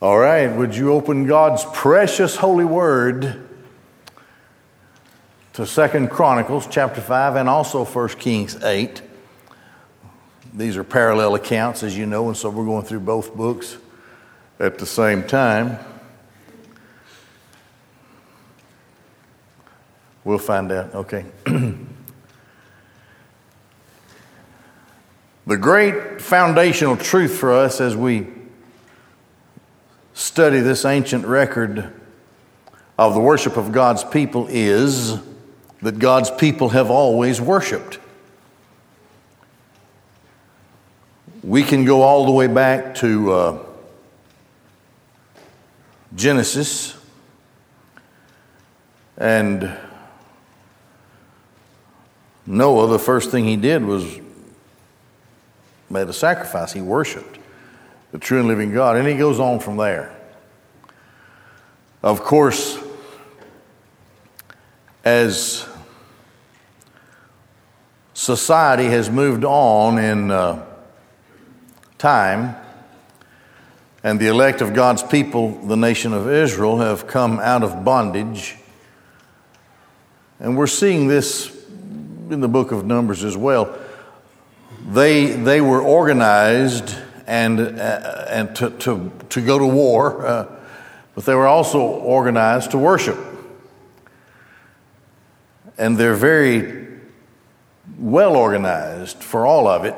All right, would you open God's precious holy word to Second Chronicles chapter 5 and also 1 Kings 8. These are parallel accounts, as you know, and so we're going through both books at the same time. We'll find out. Okay. the great foundational truth for us as we study this ancient record of the worship of God's people is that God's people have always worshiped. We can go all the way back to uh, Genesis and Noah, the first thing he did was made a sacrifice. He worshiped the true and living God. And he goes on from there. Of course, as society has moved on in uh, time, and the elect of God's people, the nation of Israel, have come out of bondage. And we're seeing this in the book of Numbers as well. They, they were organized and, uh, and to, to, to go to war, uh, but they were also organized to worship and they're very well organized for all of it.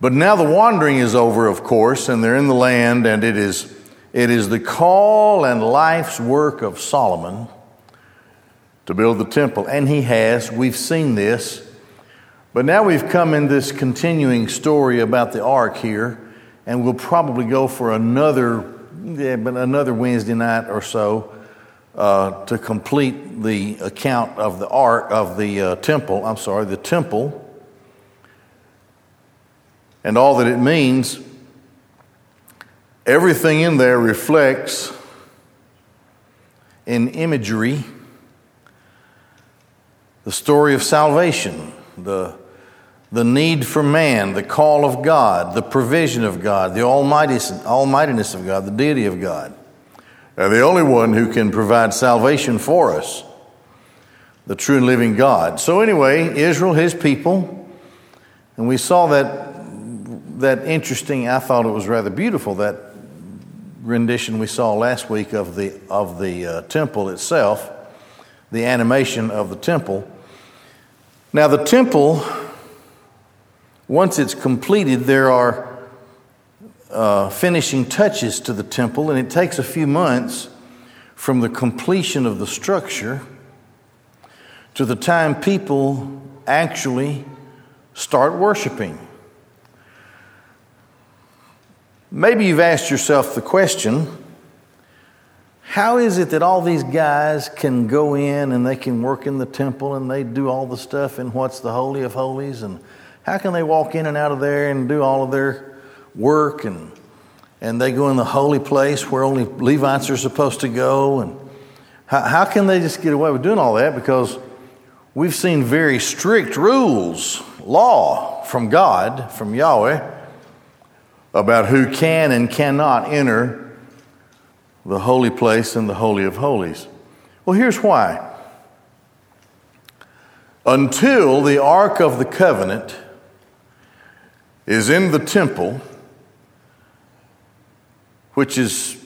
But now the wandering is over, of course, and they're in the land, and it is, it is the call and life's work of Solomon to build the temple. And he has. We've seen this. But now we've come in this continuing story about the ark here, and we'll probably go for another, yeah, but another Wednesday night or so uh, to complete the account of the ark of the uh, temple. I'm sorry, the temple, and all that it means. Everything in there reflects in imagery the story of salvation, the, the need for man, the call of God, the provision of God, the almightiness of God, the deity of God and the only one who can provide salvation for us, the true and living God. So, anyway, Israel, his people, and we saw that, that interesting, I thought it was rather beautiful, that rendition we saw last week of the, of the uh, temple itself, the animation of the temple. Now, the temple, once it's completed, there are uh, finishing touches to the temple, and it takes a few months from the completion of the structure to the time people actually start worshiping. Maybe you've asked yourself the question how is it that all these guys can go in and they can work in the temple and they do all the stuff in what's the Holy of Holies? And how can they walk in and out of there and do all of their work and and they go in the holy place where only Levites are supposed to go. And how, how can they just get away with doing all that? Because we've seen very strict rules, law from God, from Yahweh, about who can and cannot enter the holy place and the Holy of Holies. Well, here's why. Until the Ark of the Covenant is in the temple, which is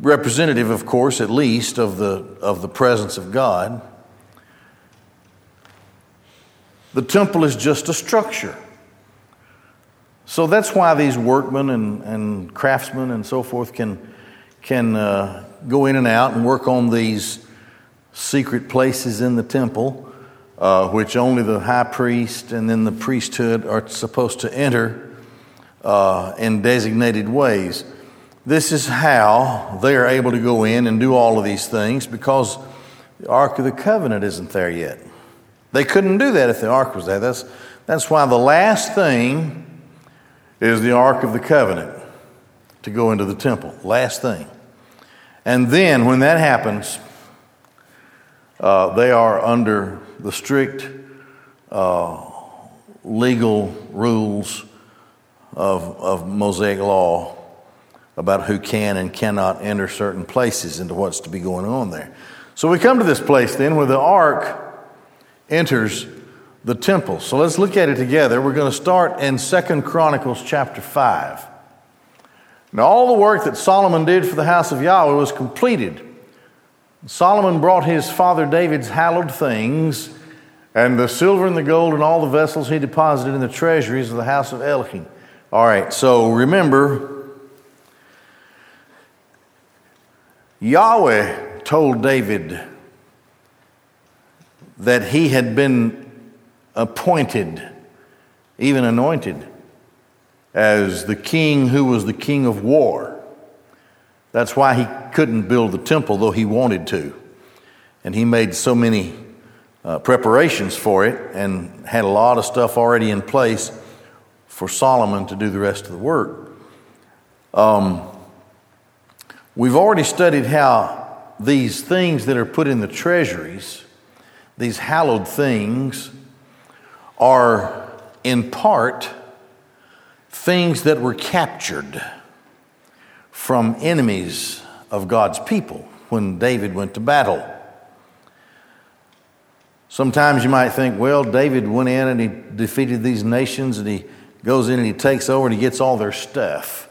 representative, of course, at least, of the, of the presence of God. The temple is just a structure. So that's why these workmen and, and craftsmen and so forth can, can uh, go in and out and work on these secret places in the temple, uh, which only the high priest and then the priesthood are supposed to enter uh, in designated ways. This is how they are able to go in and do all of these things because the Ark of the Covenant isn't there yet. They couldn't do that if the Ark was there. That's, that's why the last thing is the Ark of the Covenant to go into the temple. Last thing. And then when that happens, uh, they are under the strict uh, legal rules of, of Mosaic law about who can and cannot enter certain places into what's to be going on there. So we come to this place then where the ark enters the temple. So let's look at it together. We're going to start in Second Chronicles chapter 5. Now, all the work that Solomon did for the house of Yahweh was completed. Solomon brought his father David's hallowed things and the silver and the gold and all the vessels he deposited in the treasuries of the house of Elohim. All right, so remember, Yahweh told David that he had been appointed, even anointed, as the king who was the king of war. That's why he couldn't build the temple, though he wanted to. And he made so many uh, preparations for it and had a lot of stuff already in place for Solomon to do the rest of the work. Um, we've already studied how these things that are put in the treasuries, these hallowed things, are in part things that were captured from enemies of God's people when David went to battle. Sometimes you might think, well, David went in and he defeated these nations and he goes in and he takes over and he gets all their stuff,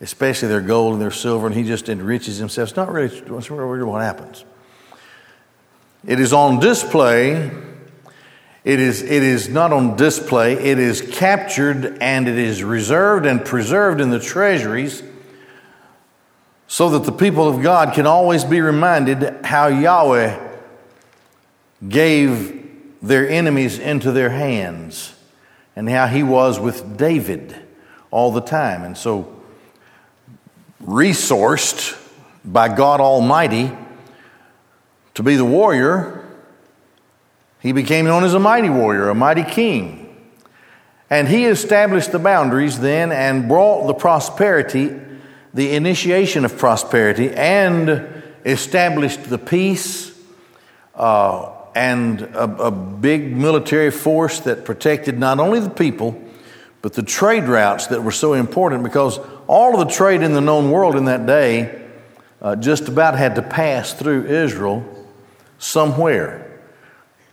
especially their gold and their silver, and he just enriches himself. It's not really, it's really what happens. It is on display. It is, it is not on display, it is captured and it is reserved and preserved in the treasuries so that the people of God can always be reminded how Yahweh gave their enemies into their hands and how he was with David all the time. And so, resourced by God Almighty to be the warrior, he became known as a mighty warrior, a mighty king. And he established the boundaries then and brought the prosperity, the initiation of prosperity, and established the peace. Uh, and a, a big military force that protected not only the people, but the trade routes that were so important because all of the trade in the known world in that day uh, just about had to pass through Israel somewhere.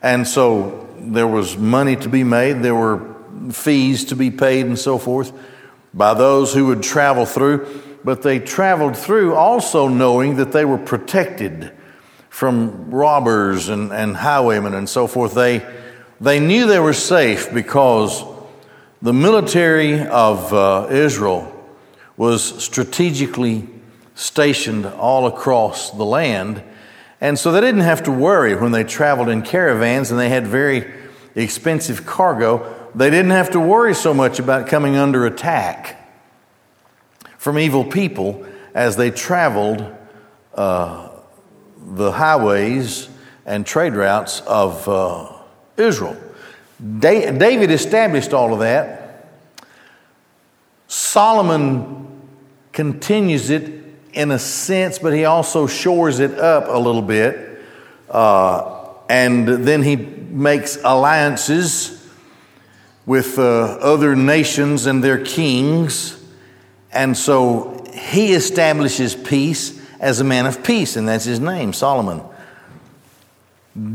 And so there was money to be made, there were fees to be paid, and so forth by those who would travel through. But they traveled through also knowing that they were protected from robbers and, and highwaymen and so forth. They, they knew they were safe because the military of uh, Israel was strategically stationed all across the land. And so they didn't have to worry when they traveled in caravans and they had very expensive cargo. They didn't have to worry so much about coming under attack from evil people as they traveled uh, the highways and trade routes of uh, Israel. Da- David established all of that. Solomon continues it in a sense, but he also shores it up a little bit. Uh, and then he makes alliances with uh, other nations and their kings. And so he establishes peace as a man of peace, and that's his name, Solomon.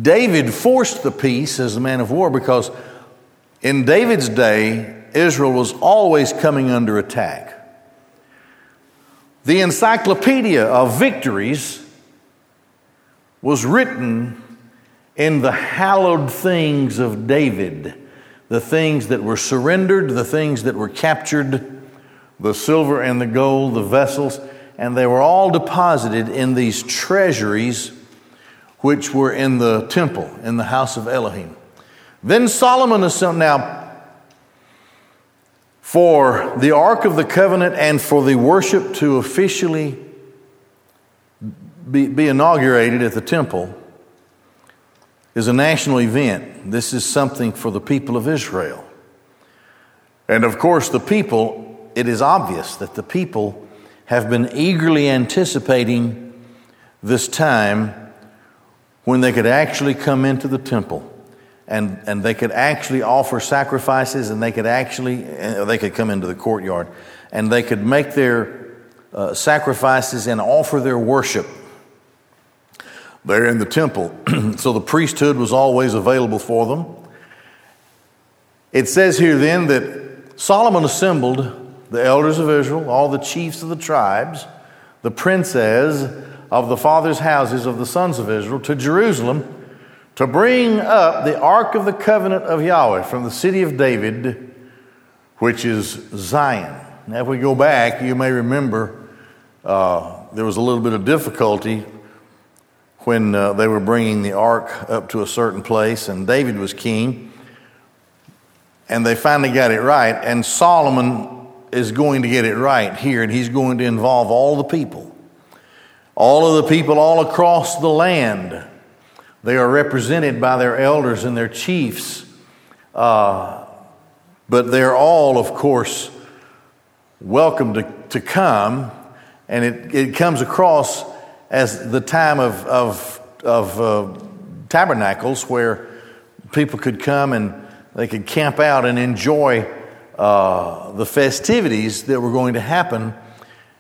David forced the peace as a man of war because in David's day, Israel was always coming under attack. The encyclopedia of victories was written in the hallowed things of David, the things that were surrendered, the things that were captured, the silver and the gold, the vessels and they were all deposited in these treasuries which were in the temple, in the house of Elohim. Then Solomon assembled. Now, for the Ark of the Covenant and for the worship to officially be, be inaugurated at the temple is a national event. This is something for the people of Israel. And of course, the people, it is obvious that the people have been eagerly anticipating this time when they could actually come into the temple and, and they could actually offer sacrifices and they could actually uh, they could come into the courtyard and they could make their uh, sacrifices and offer their worship there in the temple. so the priesthood was always available for them. It says here then that Solomon assembled the elders of Israel, all the chiefs of the tribes, the princes of the fathers' houses of the sons of Israel to Jerusalem to bring up the ark of the covenant of Yahweh from the city of David, which is Zion. Now, if we go back, you may remember uh, there was a little bit of difficulty when uh, they were bringing the ark up to a certain place, and David was king. And they finally got it right, and Solomon is going to get it right here, and he's going to involve all the people. All of the people all across the land. They are represented by their elders and their chiefs. Uh, but they're all, of course, welcome to, to come. And it, it comes across as the time of, of, of uh, tabernacles where people could come and they could camp out and enjoy uh, the festivities that were going to happen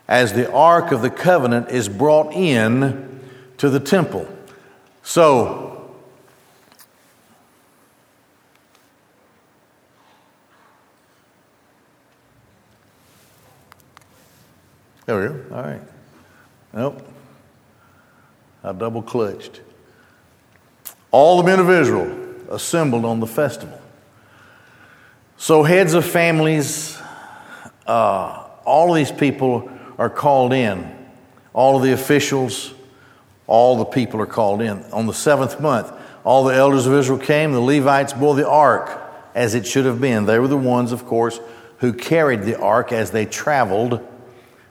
as the Ark of the Covenant is brought in to the temple. So, there we go. All right. Nope. I double clutched. All the men of Israel assembled on the festival. So, heads of families, uh, all of these people are called in. All of the officials, all the people are called in. On the seventh month, all the elders of Israel came. The Levites bore the ark as it should have been. They were the ones, of course, who carried the ark as they traveled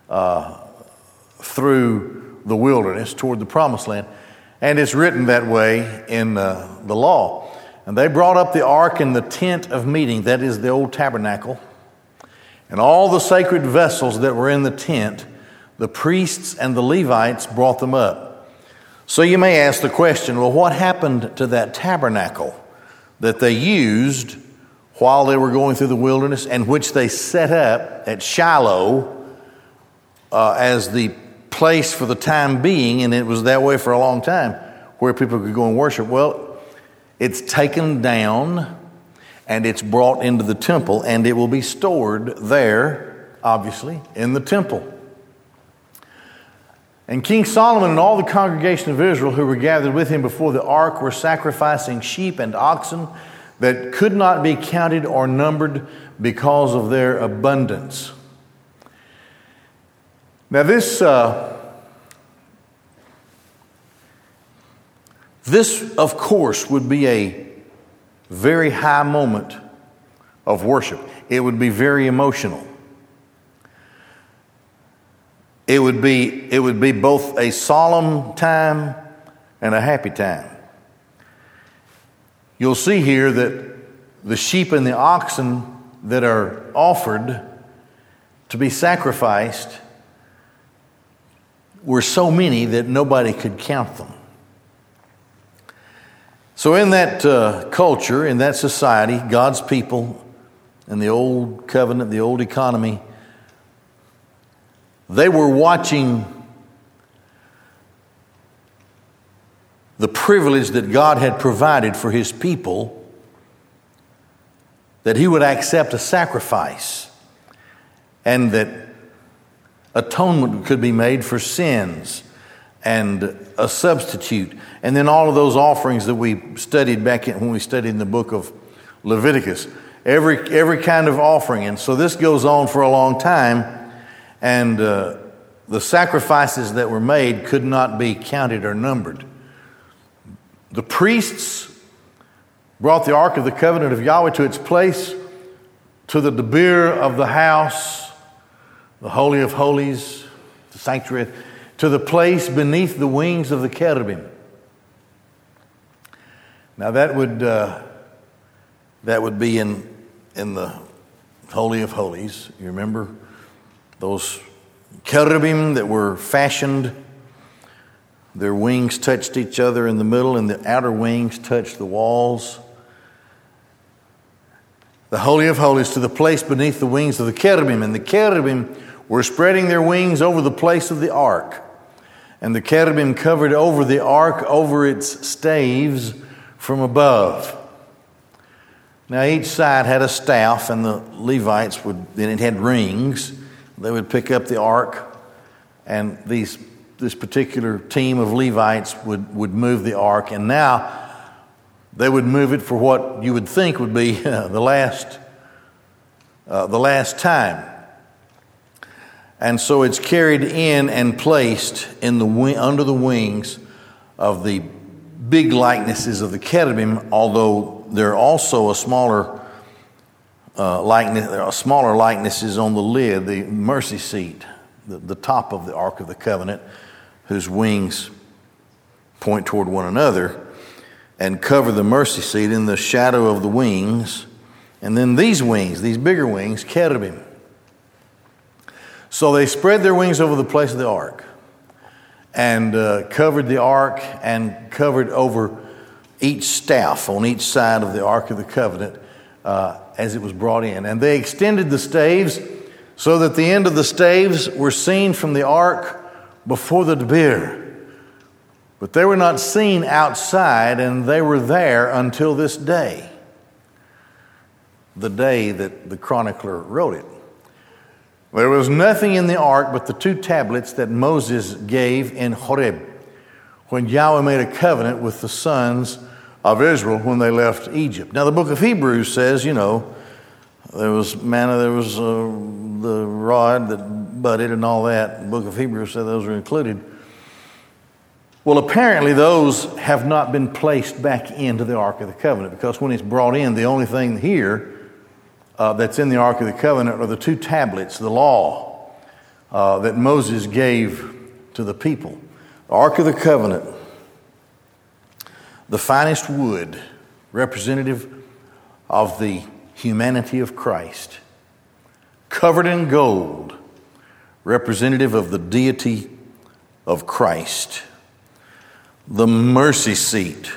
uh, through the wilderness toward the promised land. And it's written that way in uh, the law. And they brought up the ark and the tent of meeting, that is the old tabernacle. And all the sacred vessels that were in the tent, the priests and the Levites brought them up. So you may ask the question well, what happened to that tabernacle that they used while they were going through the wilderness and which they set up at Shiloh uh, as the place for the time being, and it was that way for a long time, where people could go and worship. Well, it's taken down and it's brought into the temple, and it will be stored there, obviously, in the temple. And King Solomon and all the congregation of Israel who were gathered with him before the ark were sacrificing sheep and oxen that could not be counted or numbered because of their abundance. Now, this, uh, this, of course, would be a very high moment of worship. It would be very emotional. It would be, it would be both a solemn time and a happy time. You'll see here that the sheep and the oxen that are offered to be sacrificed were so many that nobody could count them. So, in that uh, culture, in that society, God's people, in the old covenant, the old economy, they were watching the privilege that God had provided for his people that he would accept a sacrifice and that atonement could be made for sins and a substitute. And then all of those offerings that we studied back in, when we studied in the book of Leviticus. Every, every kind of offering. And so this goes on for a long time. And uh, the sacrifices that were made could not be counted or numbered. The priests brought the Ark of the Covenant of Yahweh to its place, to the debir of the house the Holy of Holies, the sanctuary, to the place beneath the wings of the cherubim. Now that would uh, that would be in in the Holy of Holies. You remember those cherubim that were fashioned. Their wings touched each other in the middle, and the outer wings touched the walls. The Holy of Holies to the place beneath the wings of the cherubim, and the cherubim were spreading their wings over the place of the ark. And the cherubim covered over the ark, over its staves from above. Now, each side had a staff, and the Levites would, then it had rings. They would pick up the ark, and these, this particular team of Levites would, would move the ark. And now they would move it for what you would think would be the, last, uh, the last time. And so it's carried in and placed in the under the wings of the big likenesses of the cherubim, although there are also a smaller uh, likeness, there are smaller likenesses on the lid, the mercy seat, the, the top of the Ark of the Covenant, whose wings point toward one another, and cover the mercy seat in the shadow of the wings. And then these wings, these bigger wings, cherubim. So they spread their wings over the place of the ark and uh, covered the ark and covered over each staff on each side of the ark of the covenant uh, as it was brought in. And they extended the staves so that the end of the staves were seen from the ark before the Debir. But they were not seen outside, and they were there until this day, the day that the chronicler wrote it. There was nothing in the ark but the two tablets that Moses gave in Horeb when Yahweh made a covenant with the sons of Israel when they left Egypt. Now, the book of Hebrews says, you know, there was manna, there was uh, the rod that budded and all that. The book of Hebrews said those were included. Well, apparently, those have not been placed back into the Ark of the Covenant because when it's brought in, the only thing here uh, that's in the Ark of the Covenant are the two tablets, the law uh, that Moses gave to the people. The Ark of the Covenant, the finest wood, representative of the humanity of Christ, covered in gold, representative of the deity of Christ. The mercy seat,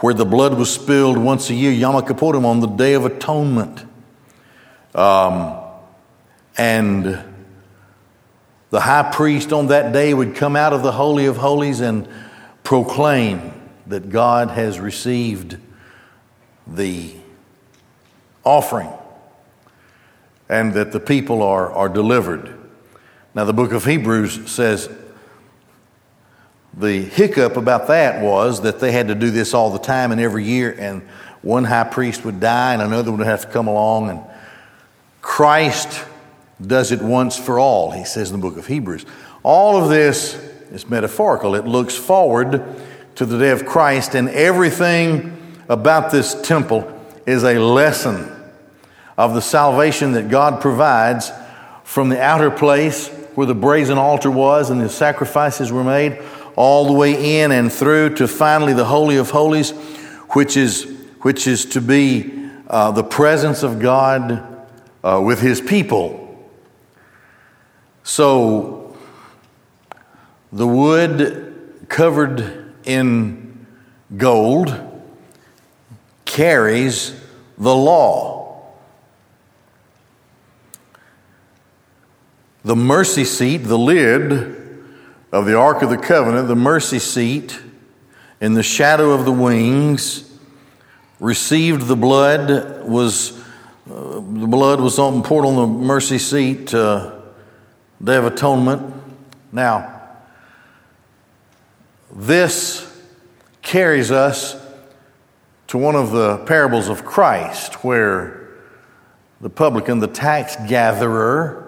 where the blood was spilled once a year, Yom Kippurim, on the Day of Atonement. Um, and the high priest on that day would come out of the Holy of Holies and proclaim that God has received the offering and that the people are, are delivered. Now, the book of Hebrews says the hiccup about that was that they had to do this all the time and every year, and one high priest would die and another would have to come along. And Christ does it once for all, he says in the book of Hebrews. All of this is metaphorical, it looks forward to the day of Christ, and everything about this temple is a lesson of the salvation that God provides from the outer place where the brazen altar was and the sacrifices were made all the way in and through to finally the Holy of Holies, which is, which is to be uh, the presence of God uh, with His people. So, the wood covered in gold carries the law. The mercy seat, the lid, of the Ark of the Covenant, the mercy seat, in the shadow of the wings, received the blood, was uh, the blood was on, poured on the mercy seat, uh, Day of Atonement. Now, this carries us to one of the parables of Christ, where the publican, the tax gatherer,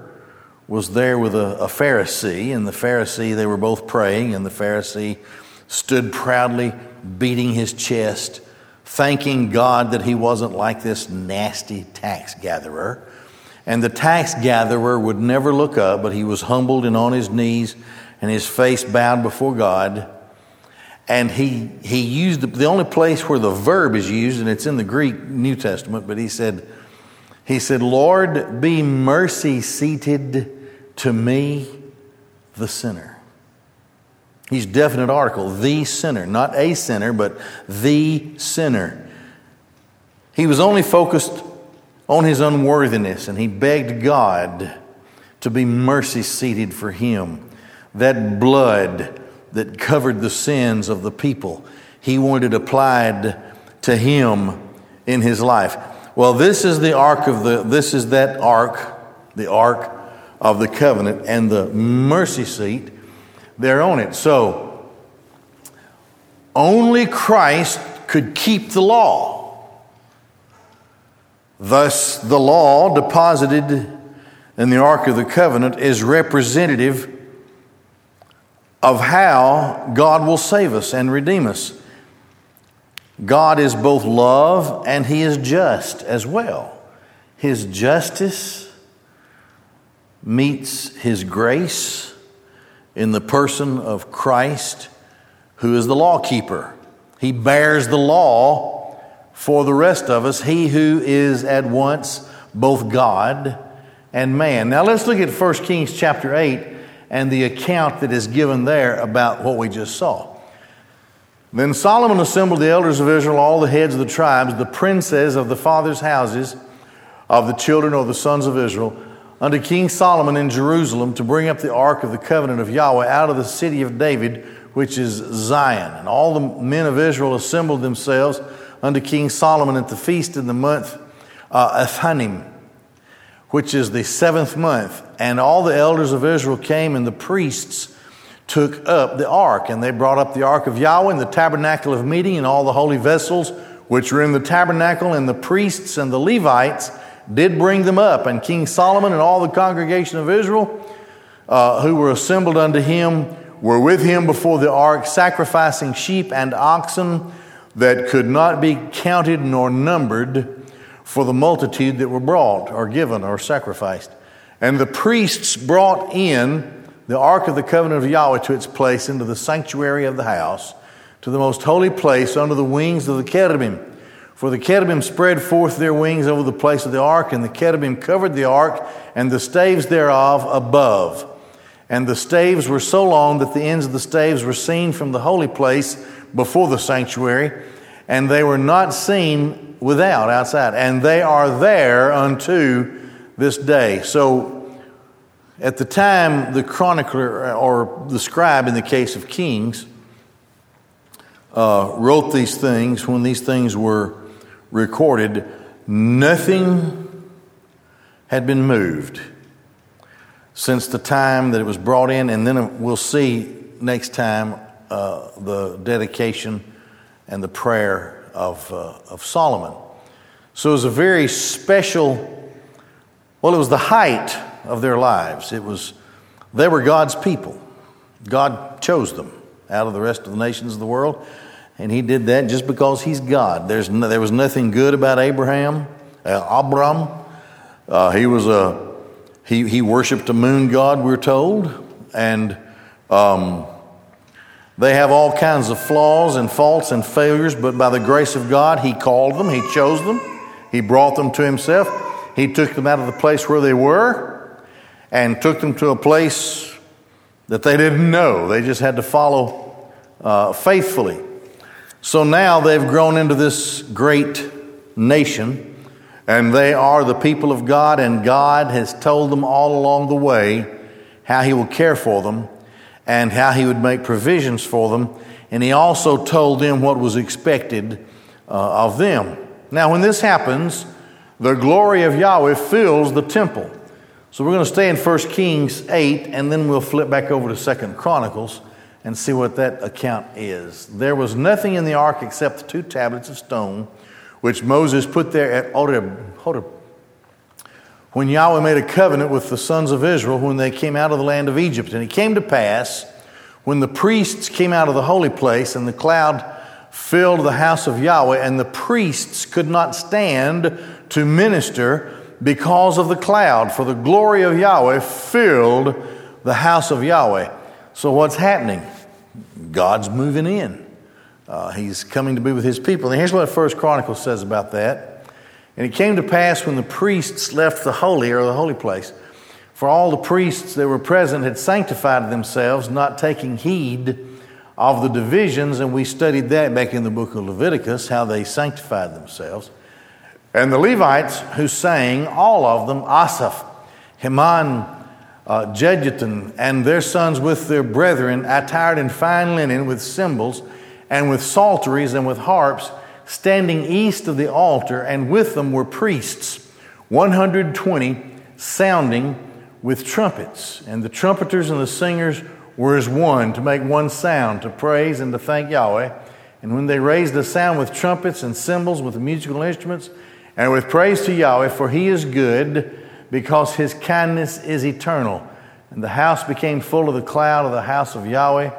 was there with a, a Pharisee, and the Pharisee, they were both praying, and the Pharisee stood proudly beating his chest, thanking God that he wasn't like this nasty tax gatherer. And the tax gatherer would never look up, but he was humbled and on his knees and his face bowed before God. And he, he used the, the only place where the verb is used, and it's in the Greek New Testament, but he said, he said, Lord, be mercy seated to me, the sinner. He's definite article, the sinner, not a sinner, but the sinner. He was only focused on his unworthiness and he begged God to be mercy seated for him. That blood that covered the sins of the people, he wanted applied to him in his life. Well, this is the ark of the this is that ark, the ark of the covenant and the mercy seat there on it. So only Christ could keep the law. Thus, the law deposited in the Ark of the Covenant is representative of how God will save us and redeem us. God is both love and He is just as well. His justice meets His grace in the person of Christ, who is the lawkeeper. He bears the law for the rest of us, He who is at once both God and man. Now let's look at 1 Kings chapter 8 and the account that is given there about what we just saw. Then Solomon assembled the elders of Israel, all the heads of the tribes, the princes of the fathers' houses of the children of the sons of Israel, unto King Solomon in Jerusalem to bring up the ark of the covenant of Yahweh out of the city of David, which is Zion. And all the men of Israel assembled themselves unto King Solomon at the feast in the month uh, which is the seventh month. And all the elders of Israel came, and the priests took up the ark, and they brought up the ark of Yahweh and the tabernacle of meeting and all the holy vessels which were in the tabernacle, and the priests and the Levites did bring them up. And King Solomon and all the congregation of Israel uh, who were assembled unto him were with him before the ark, sacrificing sheep and oxen that could not be counted nor numbered for the multitude that were brought or given or sacrificed. And the priests brought in the ark of the covenant of Yahweh to its place into the sanctuary of the house, to the most holy place under the wings of the cherubim. For the cherubim spread forth their wings over the place of the ark, and the cherubim covered the ark and the staves thereof above. And the staves were so long that the ends of the staves were seen from the holy place before the sanctuary, and they were not seen without, outside. And they are there unto this day. So at the time, the chronicler or the scribe in the case of Kings uh, wrote these things when these things were recorded, nothing had been moved since the time that it was brought in, and then we'll see next time uh, the dedication and the prayer of, uh, of Solomon. So it was a very special, well, it was the height of their lives. It was, they were God's people. God chose them out of the rest of the nations of the world, and He did that just because He's God. There's no, there was nothing good about Abraham, uh, Abram. Uh, he was a he he worshipped a moon god, we're told, and um, they have all kinds of flaws and faults and failures. But by the grace of God, He called them, He chose them, He brought them to Himself. He took them out of the place where they were and took them to a place that they didn't know. They just had to follow uh, faithfully. So now they've grown into this great nation, and they are the people of God, and God has told them all along the way how He will care for them and how He would make provisions for them. And He also told them what was expected uh, of them. Now, when this happens, the glory of Yahweh fills the temple. So we're going to stay in 1 Kings 8, and then we'll flip back over to 2 Chronicles and see what that account is. There was nothing in the ark except the two tablets of stone, which Moses put there at. Horeb. When Yahweh made a covenant with the sons of Israel when they came out of the land of Egypt. And it came to pass, when the priests came out of the holy place, and the cloud filled the house of Yahweh, and the priests could not stand to minister because of the cloud, for the glory of Yahweh filled the house of Yahweh. So, what's happening? God's moving in. Uh, he's coming to be with his people. And here's what First Chronicles says about that. And it came to pass when the priests left the holy or the holy place, for all the priests that were present had sanctified themselves, not taking heed of the divisions, and we studied that back in the book of Leviticus, how they sanctified themselves. And the Levites who sang, all of them, Asaph, Heman, uh, Jeduthun and their sons with their brethren, attired in fine linen, with cymbals, and with psalteries, and with harps, standing east of the altar, and with them were priests, 120, sounding with trumpets. And the trumpeters and the singers were as one to make one sound, to praise and to thank Yahweh. And when they raised a sound with trumpets and cymbals, with musical instruments, and with praise to Yahweh, for he is good, because his kindness is eternal. And the house became full of the cloud of the house of Yahweh,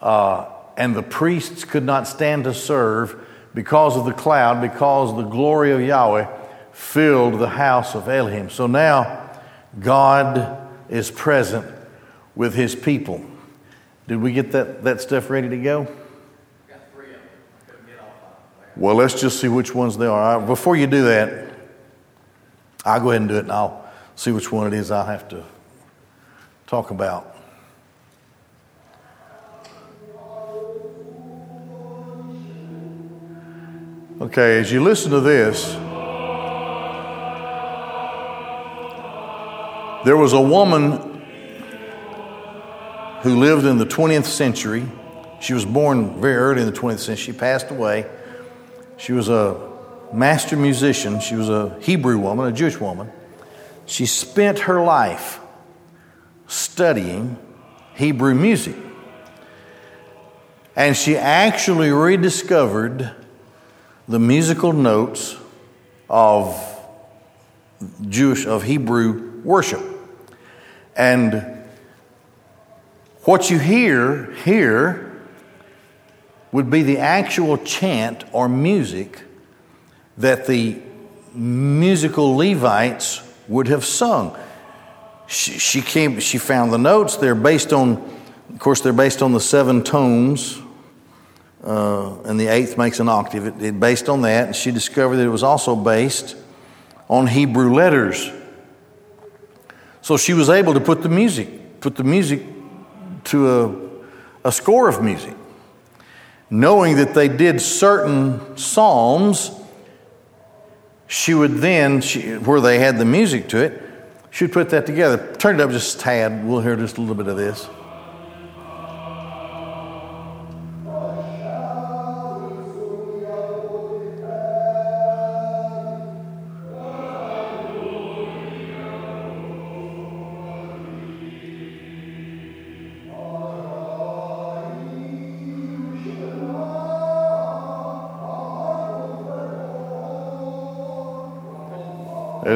uh, and the priests could not stand to serve because of the cloud, because the glory of Yahweh filled the house of Elohim. So now God is present with his people. Did we get that, that stuff ready to go? Well, let's just see which ones they are. Before you do that, I'll go ahead and do it and I'll see which one it is I'll have to talk about. Okay, as you listen to this, there was a woman who lived in the 20th century. She was born very early in the 20th century. She passed away. She was a master musician. She was a Hebrew woman, a Jewish woman. She spent her life studying Hebrew music. And she actually rediscovered the musical notes of Jewish, of Hebrew worship. And what you hear here would be the actual chant or music that the musical Levites would have sung. She, she, came, she found the notes. They're based on, of course, they're based on the seven tones uh, and the eighth makes an octave. It, it based on that, and she discovered that it was also based on Hebrew letters. So she was able to put the music, put the music to a, a score of music, knowing that they did certain psalms. She would then, she, where they had the music to it, she'd put that together. Turn it up just a tad. We'll hear just a little bit of this.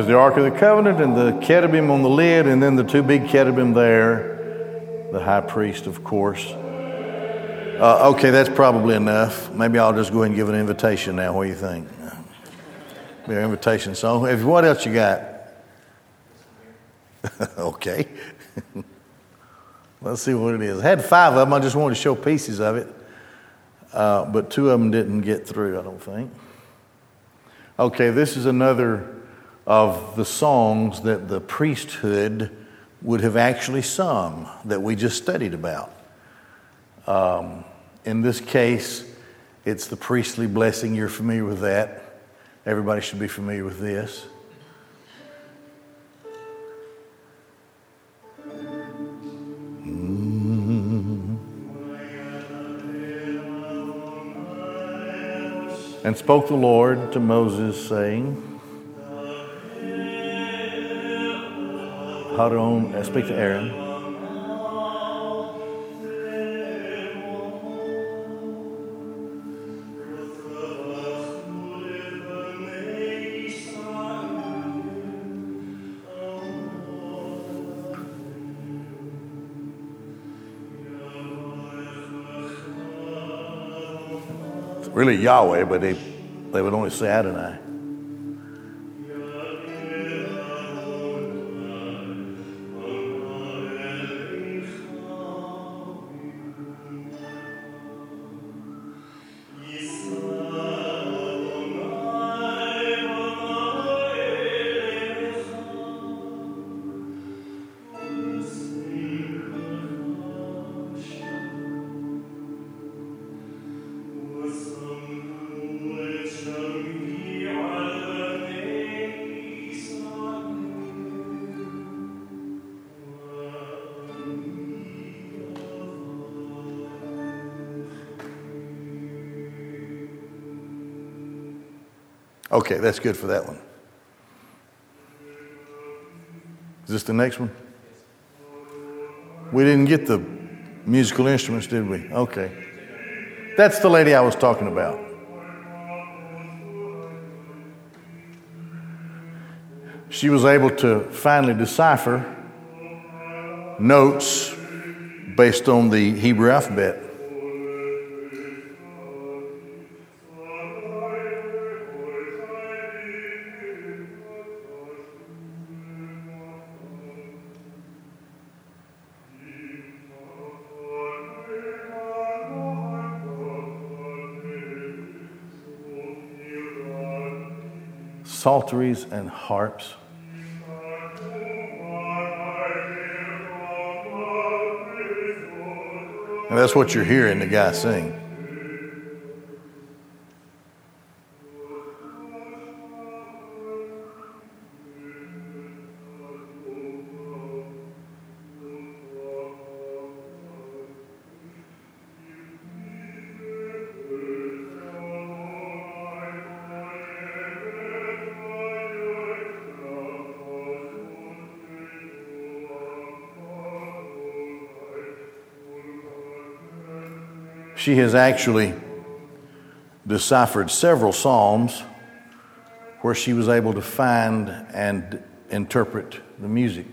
There's the Ark of the Covenant and the cherubim on the lid, and then the two big cherubim there, the high priest, of course. Uh, okay, that's probably enough. Maybe I'll just go ahead and give an invitation now. What do you think? Be an invitation song. If, what else you got? okay. Let's see what it is. I had five of them. I just wanted to show pieces of it. Uh, but two of them didn't get through, I don't think. Okay, this is another of the songs that the priesthood would have actually sung that we just studied about. Um, in this case, it's the priestly blessing. You're familiar with that. Everybody should be familiar with this. And spoke the Lord to Moses, saying, Harun, uh, speak to Aaron. It's really Yahweh, but they, they would only say Adonai. Okay, that's good for that one. Is this the next one? We didn't get the musical instruments, did we? Okay. That's the lady I was talking about. She was able to finally decipher notes based on the Hebrew alphabet. Psalteries and harps. And that's what you're hearing the guy sing. She has actually deciphered several Psalms where she was able to find and interpret the music.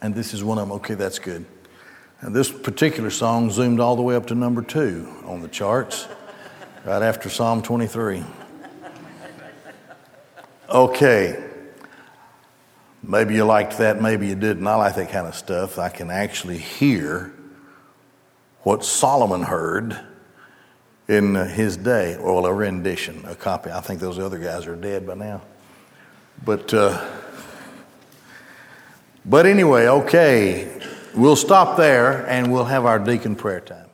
And this is one of them. Okay, that's good. And this particular song zoomed all the way up to number two on the charts, right after Psalm 23. Okay. Maybe you liked that, maybe you didn't. I like that kind of stuff. I can actually hear what Solomon heard in his day, well, a rendition, a copy. I think those other guys are dead by now. But, uh, but anyway, okay, we'll stop there and we'll have our deacon prayer time.